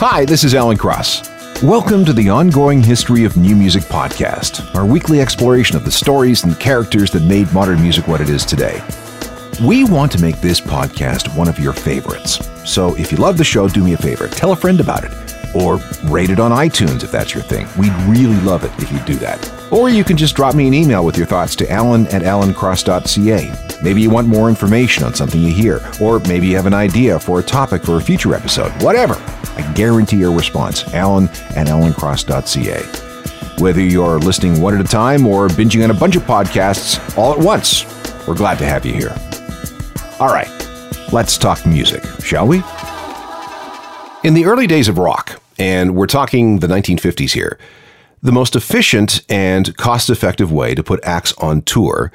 Hi, this is Alan Cross. Welcome to the Ongoing History of New Music podcast, our weekly exploration of the stories and characters that made modern music what it is today. We want to make this podcast one of your favorites. So if you love the show, do me a favor tell a friend about it. Or rate it on iTunes if that's your thing. We'd really love it if you do that. Or you can just drop me an email with your thoughts to alan at alancross.ca. Maybe you want more information on something you hear, or maybe you have an idea for a topic for a future episode. Whatever. I guarantee your response. alan at alancross.ca. Whether you're listening one at a time or binging on a bunch of podcasts all at once, we're glad to have you here. All right, let's talk music, shall we? In the early days of rock, and we're talking the 1950s here, the most efficient and cost effective way to put acts on tour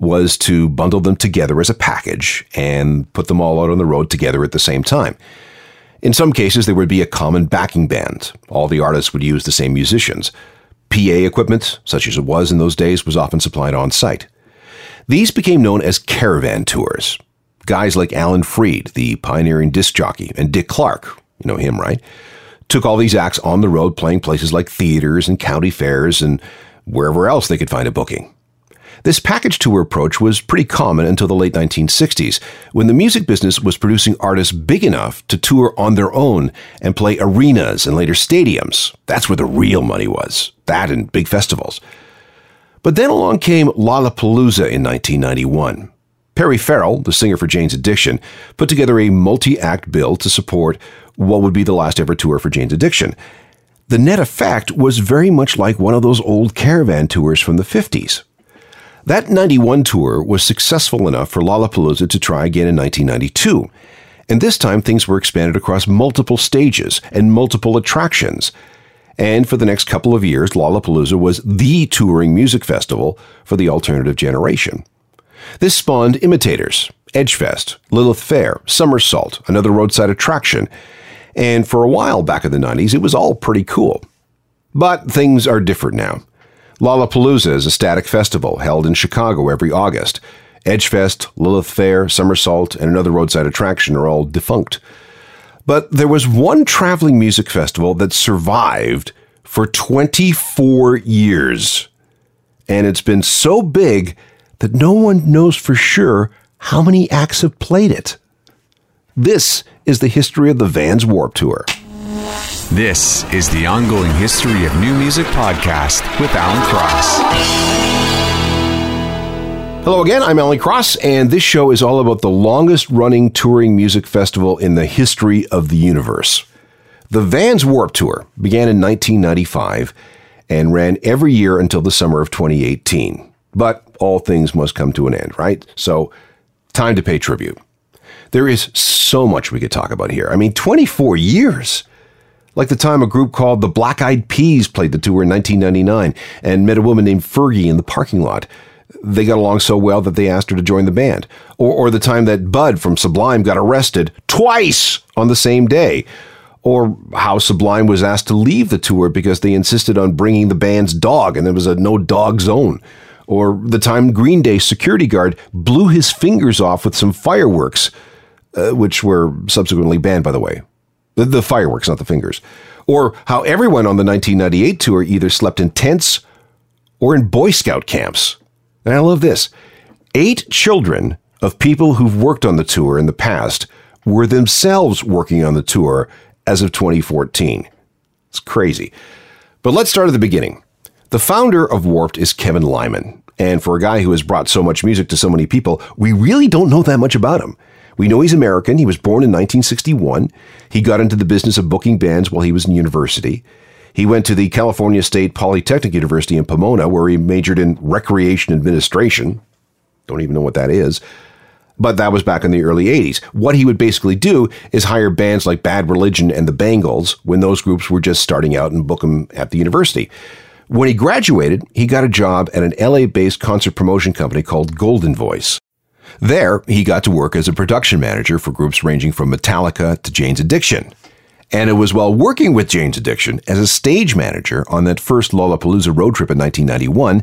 was to bundle them together as a package and put them all out on the road together at the same time. In some cases, there would be a common backing band. All the artists would use the same musicians. PA equipment, such as it was in those days, was often supplied on site. These became known as caravan tours. Guys like Alan Freed, the pioneering disc jockey, and Dick Clark, you know him, right? Took all these acts on the road playing places like theaters and county fairs and wherever else they could find a booking. This package tour approach was pretty common until the late 1960s, when the music business was producing artists big enough to tour on their own and play arenas and later stadiums. That's where the real money was. That and big festivals. But then along came Lollapalooza in 1991. Perry Farrell, the singer for Jane's Addiction, put together a multi act bill to support what would be the last ever tour for Jane's Addiction. The net effect was very much like one of those old caravan tours from the 50s. That 91 tour was successful enough for Lollapalooza to try again in 1992. And this time things were expanded across multiple stages and multiple attractions. And for the next couple of years, Lollapalooza was the touring music festival for the alternative generation. This spawned imitators, Edgefest, Lilith Fair, Summersault, another roadside attraction, and for a while back in the 90s, it was all pretty cool. But things are different now. Lollapalooza is a static festival held in Chicago every August. Edgefest, Lilith Fair, Summersault, and another roadside attraction are all defunct. But there was one traveling music festival that survived for 24 years. And it's been so big that no one knows for sure how many acts have played it. This is the history of the Vans Warp Tour. This is the ongoing history of new music podcast with Alan Cross. Hello again, I'm Alan Cross, and this show is all about the longest running touring music festival in the history of the universe. The Vans Warp Tour began in 1995 and ran every year until the summer of 2018. But all things must come to an end, right? So, time to pay tribute. There is so much we could talk about here. I mean, 24 years. Like the time a group called the Black Eyed Peas played the tour in 1999 and met a woman named Fergie in the parking lot. They got along so well that they asked her to join the band. Or, or the time that Bud from Sublime got arrested twice on the same day. Or how Sublime was asked to leave the tour because they insisted on bringing the band's dog and there was a no dog zone or the time Green Day security guard blew his fingers off with some fireworks, uh, which were subsequently banned, by the way. The, the fireworks, not the fingers. Or how everyone on the 1998 tour either slept in tents or in Boy Scout camps. And I love this. Eight children of people who've worked on the tour in the past were themselves working on the tour as of 2014. It's crazy. But let's start at the beginning. The founder of Warped is Kevin Lyman. And for a guy who has brought so much music to so many people, we really don't know that much about him. We know he's American. He was born in 1961. He got into the business of booking bands while he was in university. He went to the California State Polytechnic University in Pomona, where he majored in recreation administration. Don't even know what that is. But that was back in the early 80s. What he would basically do is hire bands like Bad Religion and the Bangles when those groups were just starting out and book them at the university. When he graduated, he got a job at an LA based concert promotion company called Golden Voice. There, he got to work as a production manager for groups ranging from Metallica to Jane's Addiction. And it was while working with Jane's Addiction as a stage manager on that first Lollapalooza road trip in 1991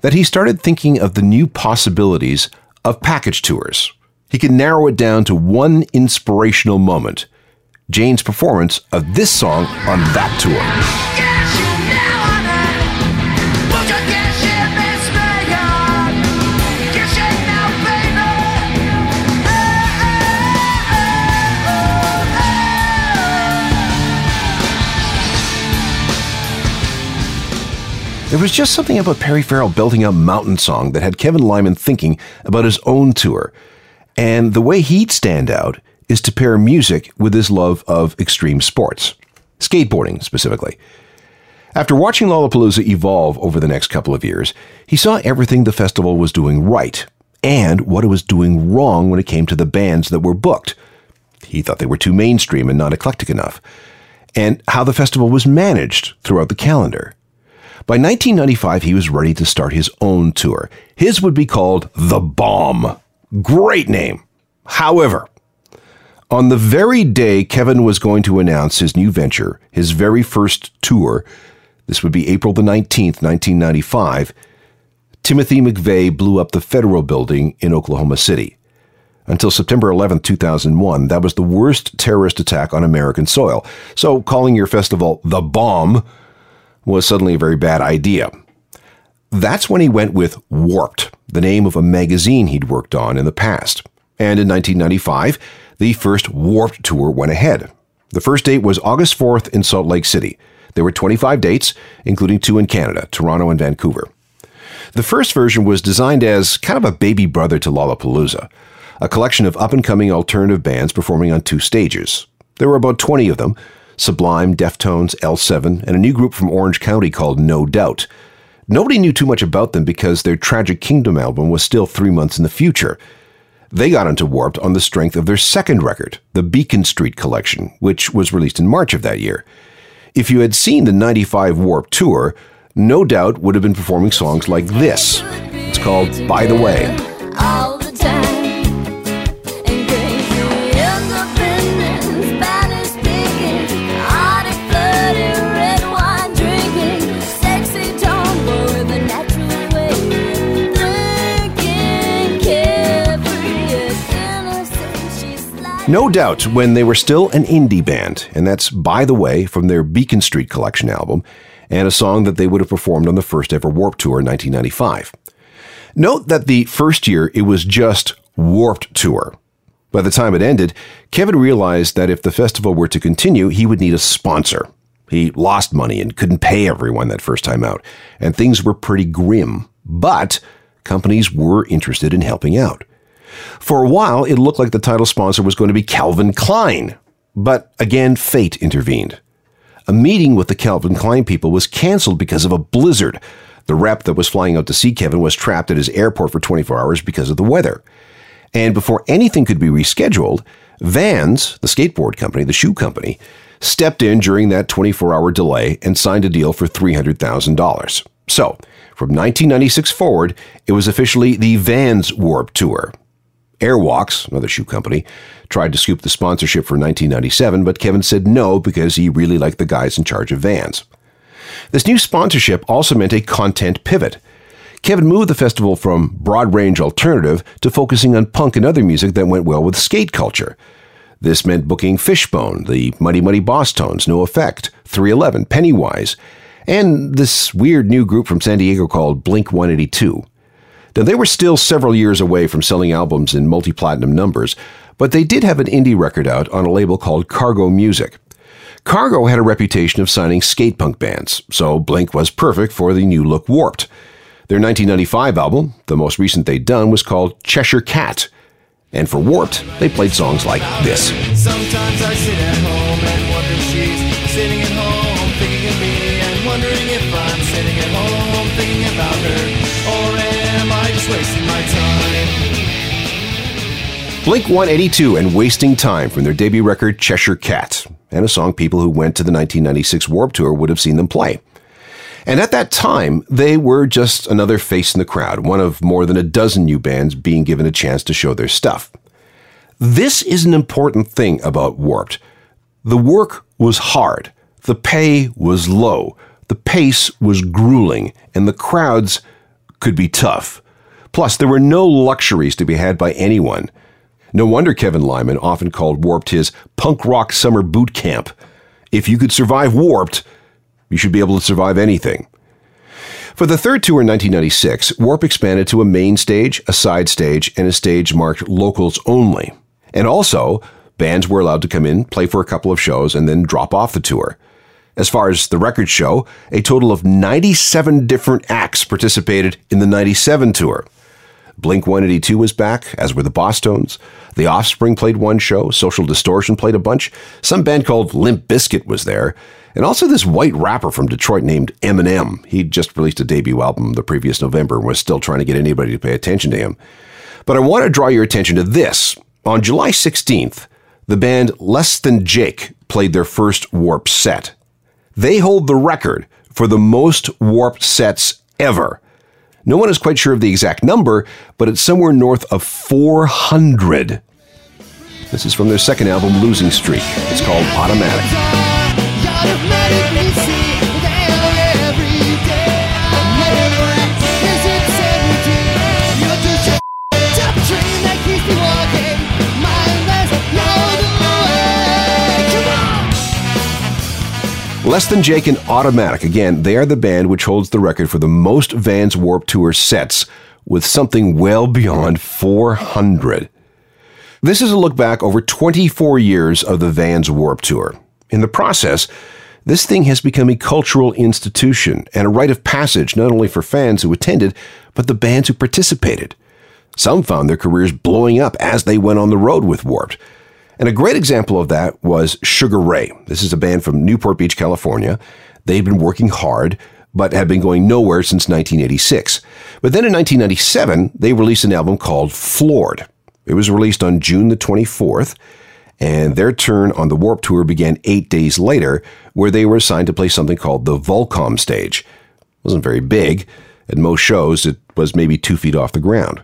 that he started thinking of the new possibilities of package tours. He could narrow it down to one inspirational moment Jane's performance of this song on that tour. There was just something about Perry Farrell belting out Mountain Song that had Kevin Lyman thinking about his own tour. And the way he'd stand out is to pair music with his love of extreme sports, skateboarding specifically. After watching Lollapalooza evolve over the next couple of years, he saw everything the festival was doing right and what it was doing wrong when it came to the bands that were booked. He thought they were too mainstream and not eclectic enough, and how the festival was managed throughout the calendar. By 1995, he was ready to start his own tour. His would be called The Bomb. Great name. However, on the very day Kevin was going to announce his new venture, his very first tour, this would be April the 19th, 1995, Timothy McVeigh blew up the federal building in Oklahoma City. Until September 11, 2001, that was the worst terrorist attack on American soil. So calling your festival the bomb was suddenly a very bad idea. That's when he went with Warped, the name of a magazine he'd worked on in the past. And in 1995, the first Warped tour went ahead. The first date was August 4th in Salt Lake City. There were 25 dates, including two in Canada, Toronto and Vancouver. The first version was designed as kind of a baby brother to Lollapalooza, a collection of up and coming alternative bands performing on two stages. There were about 20 of them, Sublime, Deftones, L7, and a new group from Orange County called No Doubt. Nobody knew too much about them because their Tragic Kingdom album was still three months in the future. They got into Warped on the strength of their second record, the Beacon Street Collection, which was released in March of that year. If you had seen the 95 Warped tour, no doubt would have been performing songs like this. It's called By the Way. No doubt when they were still an indie band, and that's By the Way from their Beacon Street Collection album, and a song that they would have performed on the first ever Warped Tour in 1995. Note that the first year it was just Warped Tour. By the time it ended, Kevin realized that if the festival were to continue, he would need a sponsor. He lost money and couldn't pay everyone that first time out, and things were pretty grim. But companies were interested in helping out. For a while, it looked like the title sponsor was going to be Calvin Klein. But again, fate intervened. A meeting with the Calvin Klein people was canceled because of a blizzard. The rep that was flying out to see Kevin was trapped at his airport for 24 hours because of the weather. And before anything could be rescheduled, Vans, the skateboard company, the shoe company, stepped in during that 24 hour delay and signed a deal for $300,000. So, from 1996 forward, it was officially the Vans Warp Tour. Airwalks, another shoe company, tried to scoop the sponsorship for 1997, but Kevin said no because he really liked the guys in charge of Vans. This new sponsorship also meant a content pivot. Kevin moved the festival from broad range alternative to focusing on punk and other music that went well with skate culture. This meant booking Fishbone, the Mighty Mighty Bosstones, NOFX, 311, Pennywise, and this weird new group from San Diego called Blink 182. Now, they were still several years away from selling albums in multi platinum numbers, but they did have an indie record out on a label called Cargo Music. Cargo had a reputation of signing skate punk bands, so Blink was perfect for the new look Warped. Their 1995 album, the most recent they'd done, was called Cheshire Cat. And for Warped, they played songs like this. Blink 182 and Wasting Time from their debut record Cheshire Cat, and a song people who went to the 1996 Warped Tour would have seen them play. And at that time, they were just another face in the crowd, one of more than a dozen new bands being given a chance to show their stuff. This is an important thing about Warped. The work was hard, the pay was low, the pace was grueling, and the crowds could be tough. Plus, there were no luxuries to be had by anyone. No wonder Kevin Lyman often called Warped his punk rock summer boot camp. If you could survive Warped, you should be able to survive anything. For the third tour in 1996, Warp expanded to a main stage, a side stage, and a stage marked locals only. And also, bands were allowed to come in, play for a couple of shows, and then drop off the tour. As far as the records show, a total of 97 different acts participated in the 97 tour. Blink 182 was back, as were the Bosstones. The Offspring played one show, Social Distortion played a bunch, some band called Limp Bizkit was there, and also this white rapper from Detroit named Eminem. He just released a debut album the previous November and was still trying to get anybody to pay attention to him. But I want to draw your attention to this. On July 16th, the band Less Than Jake played their first Warp set. They hold the record for the most Warp sets ever. No one is quite sure of the exact number, but it's somewhere north of 400. This is from their second album, Losing Streak. It's called Automatic. Less Than Jake and Automatic. Again, they are the band which holds the record for the most Vans Warp Tour sets, with something well beyond 400. This is a look back over 24 years of the Vans Warp Tour. In the process, this thing has become a cultural institution and a rite of passage not only for fans who attended, but the bands who participated. Some found their careers blowing up as they went on the road with Warped. And a great example of that was Sugar Ray. This is a band from Newport Beach, California. They'd been working hard, but had been going nowhere since 1986. But then in 1997, they released an album called Floored. It was released on June the 24th, and their turn on the Warp Tour began eight days later, where they were assigned to play something called the Volcom stage. It wasn't very big. At most shows, it was maybe two feet off the ground.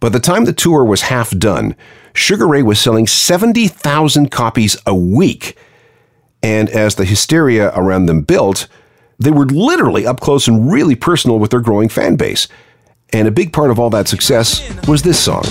By the time the tour was half done, Sugar Ray was selling 70,000 copies a week. And as the hysteria around them built, they were literally up close and really personal with their growing fan base. And a big part of all that success was this song.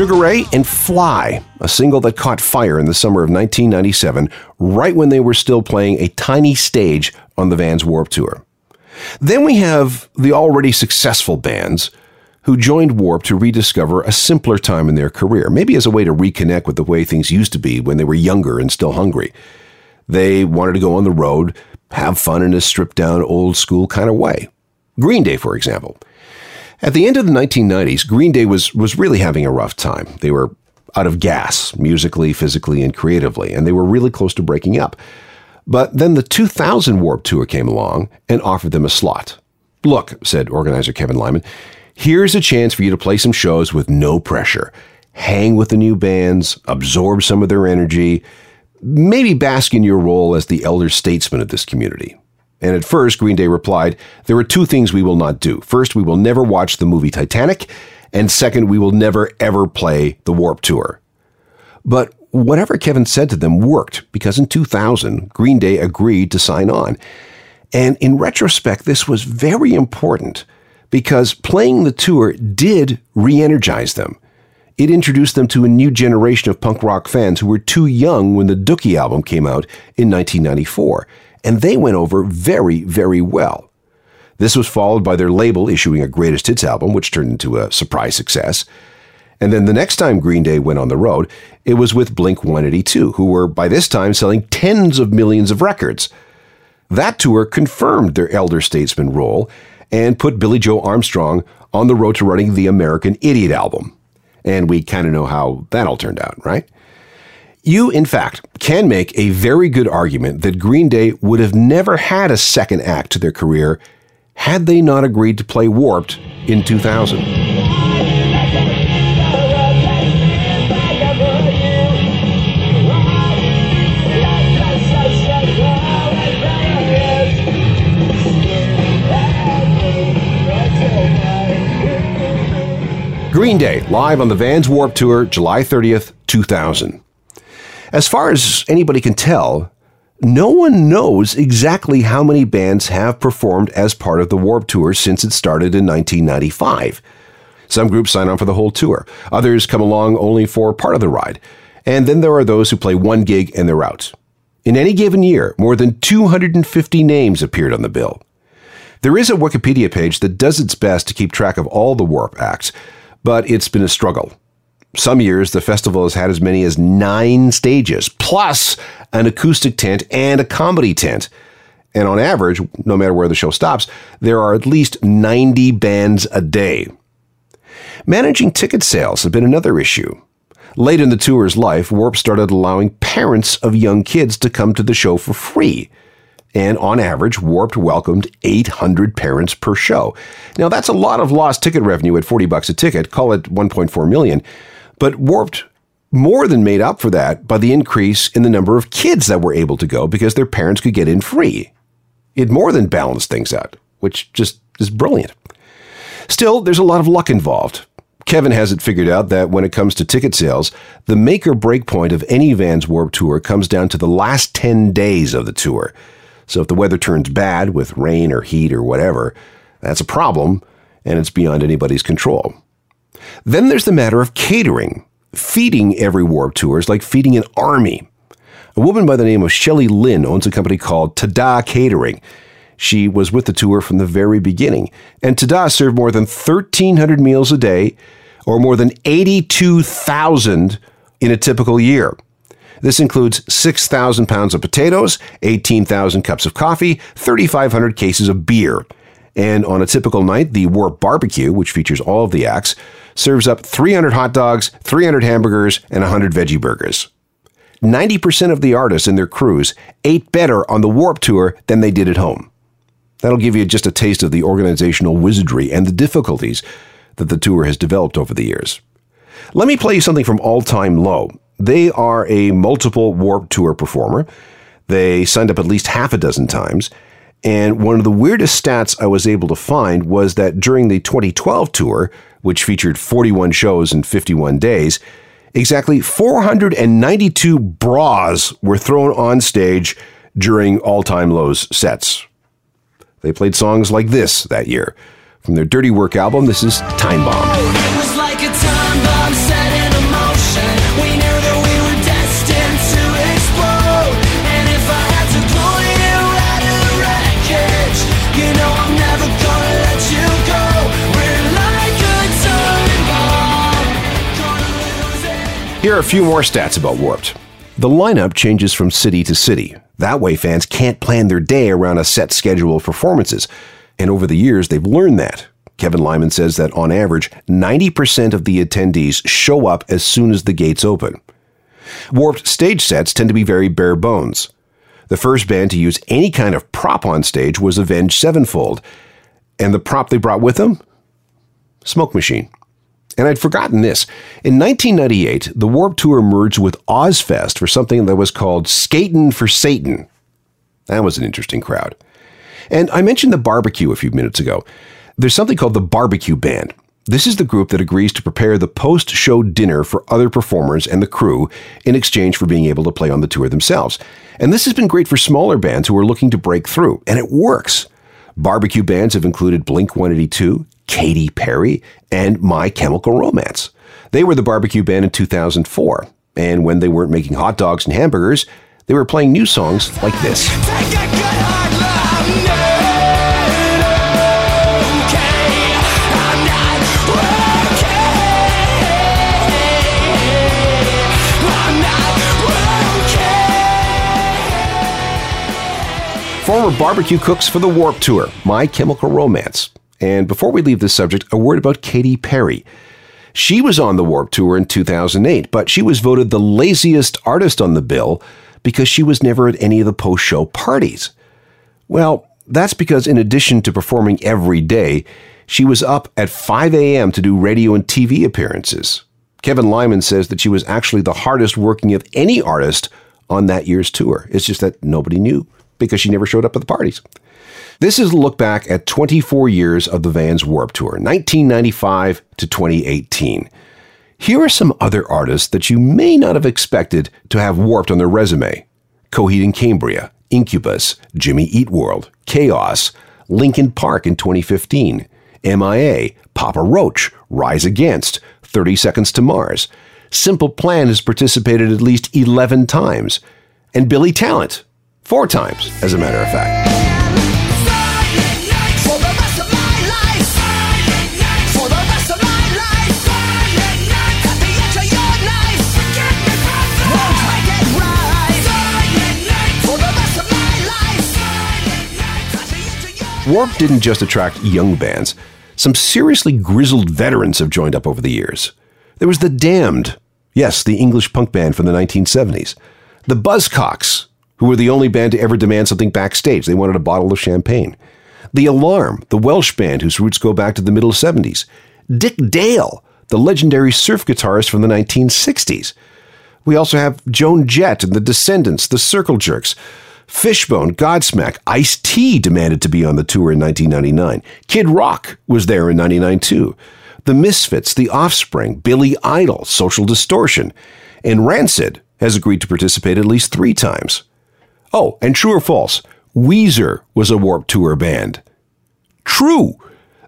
Sugar Ray and Fly, a single that caught fire in the summer of 1997, right when they were still playing a tiny stage on the Vans Warp Tour. Then we have the already successful bands who joined Warp to rediscover a simpler time in their career, maybe as a way to reconnect with the way things used to be when they were younger and still hungry. They wanted to go on the road, have fun in a stripped down, old school kind of way. Green Day, for example. At the end of the 1990s, Green Day was, was really having a rough time. They were out of gas, musically, physically, and creatively, and they were really close to breaking up. But then the 2000 Warp Tour came along and offered them a slot. Look, said organizer Kevin Lyman, here's a chance for you to play some shows with no pressure. Hang with the new bands, absorb some of their energy, maybe bask in your role as the elder statesman of this community. And at first, Green Day replied, There are two things we will not do. First, we will never watch the movie Titanic. And second, we will never ever play the Warp Tour. But whatever Kevin said to them worked because in 2000, Green Day agreed to sign on. And in retrospect, this was very important because playing the tour did re energize them. It introduced them to a new generation of punk rock fans who were too young when the Dookie album came out in 1994, and they went over very, very well. This was followed by their label issuing a greatest hits album, which turned into a surprise success. And then the next time Green Day went on the road, it was with Blink 182, who were by this time selling tens of millions of records. That tour confirmed their elder statesman role and put Billie Joe Armstrong on the road to writing the American Idiot album. And we kind of know how that all turned out, right? You, in fact, can make a very good argument that Green Day would have never had a second act to their career had they not agreed to play Warped in 2000. Green Day, live on the Vans Warp Tour, July 30th, 2000. As far as anybody can tell, no one knows exactly how many bands have performed as part of the Warp Tour since it started in 1995. Some groups sign on for the whole tour, others come along only for part of the ride, and then there are those who play one gig and they're out. In any given year, more than 250 names appeared on the bill. There is a Wikipedia page that does its best to keep track of all the Warp acts, but it's been a struggle. Some years, the festival has had as many as nine stages, plus an acoustic tent and a comedy tent. And on average, no matter where the show stops, there are at least 90 bands a day. Managing ticket sales has been another issue. Late in the tour's life, Warp started allowing parents of young kids to come to the show for free and on average, Warped welcomed 800 parents per show. Now that's a lot of lost ticket revenue at 40 bucks a ticket, call it 1.4 million, but Warped more than made up for that by the increase in the number of kids that were able to go because their parents could get in free. It more than balanced things out, which just is brilliant. Still, there's a lot of luck involved. Kevin has it figured out that when it comes to ticket sales, the make or break point of any Vans Warp tour comes down to the last 10 days of the tour. So if the weather turns bad with rain or heat or whatever, that's a problem and it's beyond anybody's control. Then there's the matter of catering. Feeding every warp tour is like feeding an army. A woman by the name of Shelley Lynn owns a company called Tada Catering. She was with the tour from the very beginning, and Tada served more than 1,300 meals a day, or more than 82,000 in a typical year. This includes 6,000 pounds of potatoes, 18,000 cups of coffee, 3,500 cases of beer. And on a typical night, the Warp Barbecue, which features all of the acts, serves up 300 hot dogs, 300 hamburgers, and 100 veggie burgers. 90% of the artists and their crews ate better on the Warp Tour than they did at home. That'll give you just a taste of the organizational wizardry and the difficulties that the tour has developed over the years. Let me play you something from All Time Low. They are a multiple Warp Tour performer. They signed up at least half a dozen times. And one of the weirdest stats I was able to find was that during the 2012 tour, which featured 41 shows in 51 days, exactly 492 bras were thrown on stage during All Time Low's sets. They played songs like this that year. From their Dirty Work album, this is Time Bomb. Here are a few more stats about Warped. The lineup changes from city to city. That way, fans can't plan their day around a set schedule of performances. And over the years, they've learned that. Kevin Lyman says that on average, 90% of the attendees show up as soon as the gates open. Warped stage sets tend to be very bare bones. The first band to use any kind of prop on stage was Avenged Sevenfold. And the prop they brought with them? Smoke machine. And I'd forgotten this. In 1998, the Warp Tour merged with Ozzfest for something that was called Skatin' for Satan. That was an interesting crowd. And I mentioned the barbecue a few minutes ago. There's something called the Barbecue Band. This is the group that agrees to prepare the post show dinner for other performers and the crew in exchange for being able to play on the tour themselves. And this has been great for smaller bands who are looking to break through, and it works. Barbecue bands have included Blink 182, Katy Perry, and My Chemical Romance. They were the barbecue band in 2004, and when they weren't making hot dogs and hamburgers, they were playing new songs like this. Former barbecue cooks for the Warp Tour, My Chemical Romance. And before we leave this subject, a word about Katy Perry. She was on the Warp Tour in 2008, but she was voted the laziest artist on the bill because she was never at any of the post show parties. Well, that's because in addition to performing every day, she was up at 5 a.m. to do radio and TV appearances. Kevin Lyman says that she was actually the hardest working of any artist on that year's tour. It's just that nobody knew because she never showed up at the parties. This is a look back at 24 years of the Vans Warp Tour, 1995 to 2018. Here are some other artists that you may not have expected to have warped on their resume Coheed and Cambria, Incubus, Jimmy Eat World, Chaos, Linkin Park in 2015, MIA, Papa Roach, Rise Against, 30 Seconds to Mars. Simple Plan has participated at least 11 times, and Billy Talent, Four times, as a matter of fact. Warp didn't just attract young bands. Some seriously grizzled veterans have joined up over the years. There was The Damned, yes, the English punk band from the 1970s. The Buzzcocks, who were the only band to ever demand something backstage. They wanted a bottle of champagne. The Alarm, the Welsh band whose roots go back to the middle 70s. Dick Dale, the legendary surf guitarist from the 1960s. We also have Joan Jett and the Descendents, the Circle Jerks. Fishbone, Godsmack, Ice T demanded to be on the tour in 1999. Kid Rock was there in 99 too. The Misfits, The Offspring, Billy Idol, Social Distortion, and Rancid has agreed to participate at least three times. Oh, and true or false, Weezer was a Warp Tour band. True.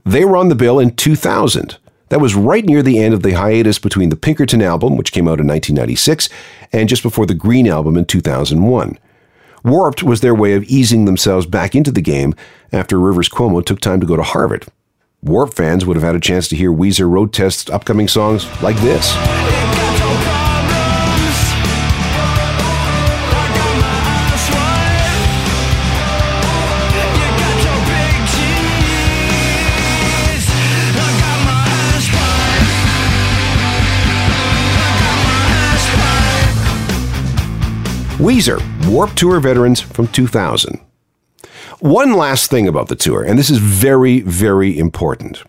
They were on the bill in 2000. That was right near the end of the hiatus between the Pinkerton album, which came out in 1996, and just before the Green album in 2001. Warped was their way of easing themselves back into the game after Rivers Cuomo took time to go to Harvard. Warp fans would have had a chance to hear Weezer road test upcoming songs like this. Weezer, Warp Tour veterans from 2000. One last thing about the tour, and this is very, very important.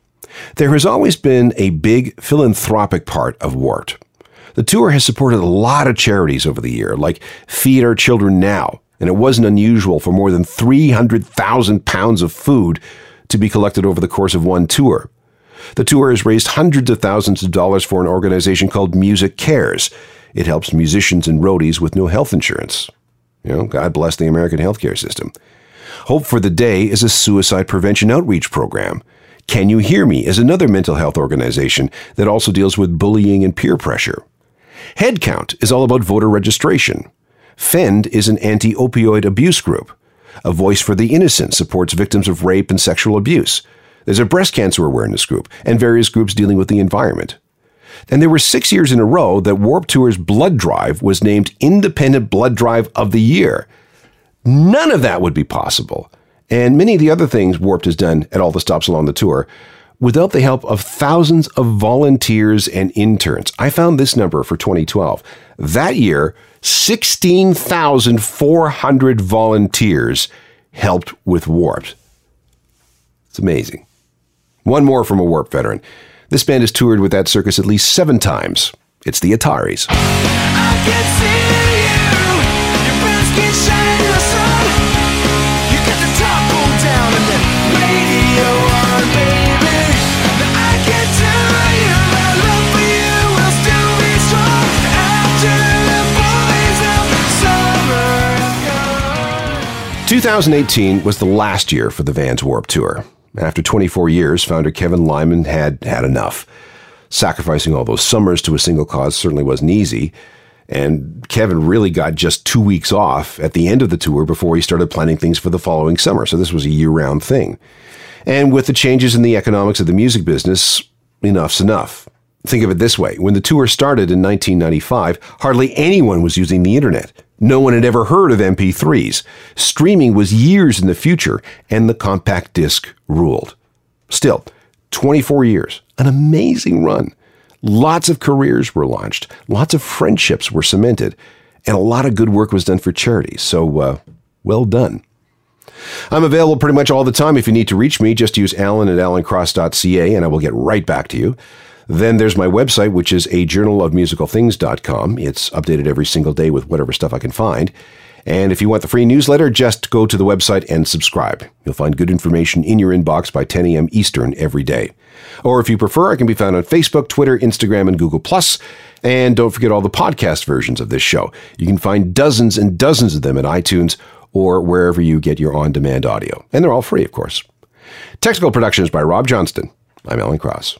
There has always been a big philanthropic part of Warped. The tour has supported a lot of charities over the year, like Feed Our Children Now, and it wasn't unusual for more than 300,000 pounds of food to be collected over the course of one tour. The tour has raised hundreds of thousands of dollars for an organization called MusiCares, it helps musicians and roadies with no health insurance. You know, God bless the American healthcare system. Hope for the Day is a suicide prevention outreach program. Can You Hear Me is another mental health organization that also deals with bullying and peer pressure. Headcount is all about voter registration. FEND is an anti opioid abuse group. A Voice for the Innocent supports victims of rape and sexual abuse. There's a breast cancer awareness group and various groups dealing with the environment. And there were six years in a row that Warp Tour's Blood Drive was named Independent Blood Drive of the Year. None of that would be possible. And many of the other things Warped has done at all the stops along the tour without the help of thousands of volunteers and interns. I found this number for 2012. That year, 16,400 volunteers helped with Warped. It's amazing. One more from a Warp veteran. This band has toured with that circus at least seven times. It's the Ataris. Two thousand eighteen was the last year for the Vans Warp Tour. After 24 years, founder Kevin Lyman had had enough. Sacrificing all those summers to a single cause certainly wasn't easy, and Kevin really got just two weeks off at the end of the tour before he started planning things for the following summer. So this was a year round thing. And with the changes in the economics of the music business, enough's enough. Think of it this way when the tour started in 1995, hardly anyone was using the internet. No one had ever heard of MP3s. Streaming was years in the future, and the compact disc ruled. Still, 24 years, an amazing run. Lots of careers were launched, lots of friendships were cemented, and a lot of good work was done for charities. So, uh, well done. I'm available pretty much all the time. If you need to reach me, just use alan at alancross.ca and I will get right back to you. Then there's my website, which is a journal of musical things.com. It's updated every single day with whatever stuff I can find. And if you want the free newsletter, just go to the website and subscribe. You'll find good information in your inbox by 10 a.m. Eastern every day. Or if you prefer, I can be found on Facebook, Twitter, Instagram, and Google+. And don't forget all the podcast versions of this show. You can find dozens and dozens of them at iTunes or wherever you get your on-demand audio. And they're all free, of course. Technical production is by Rob Johnston. I'm Alan Cross.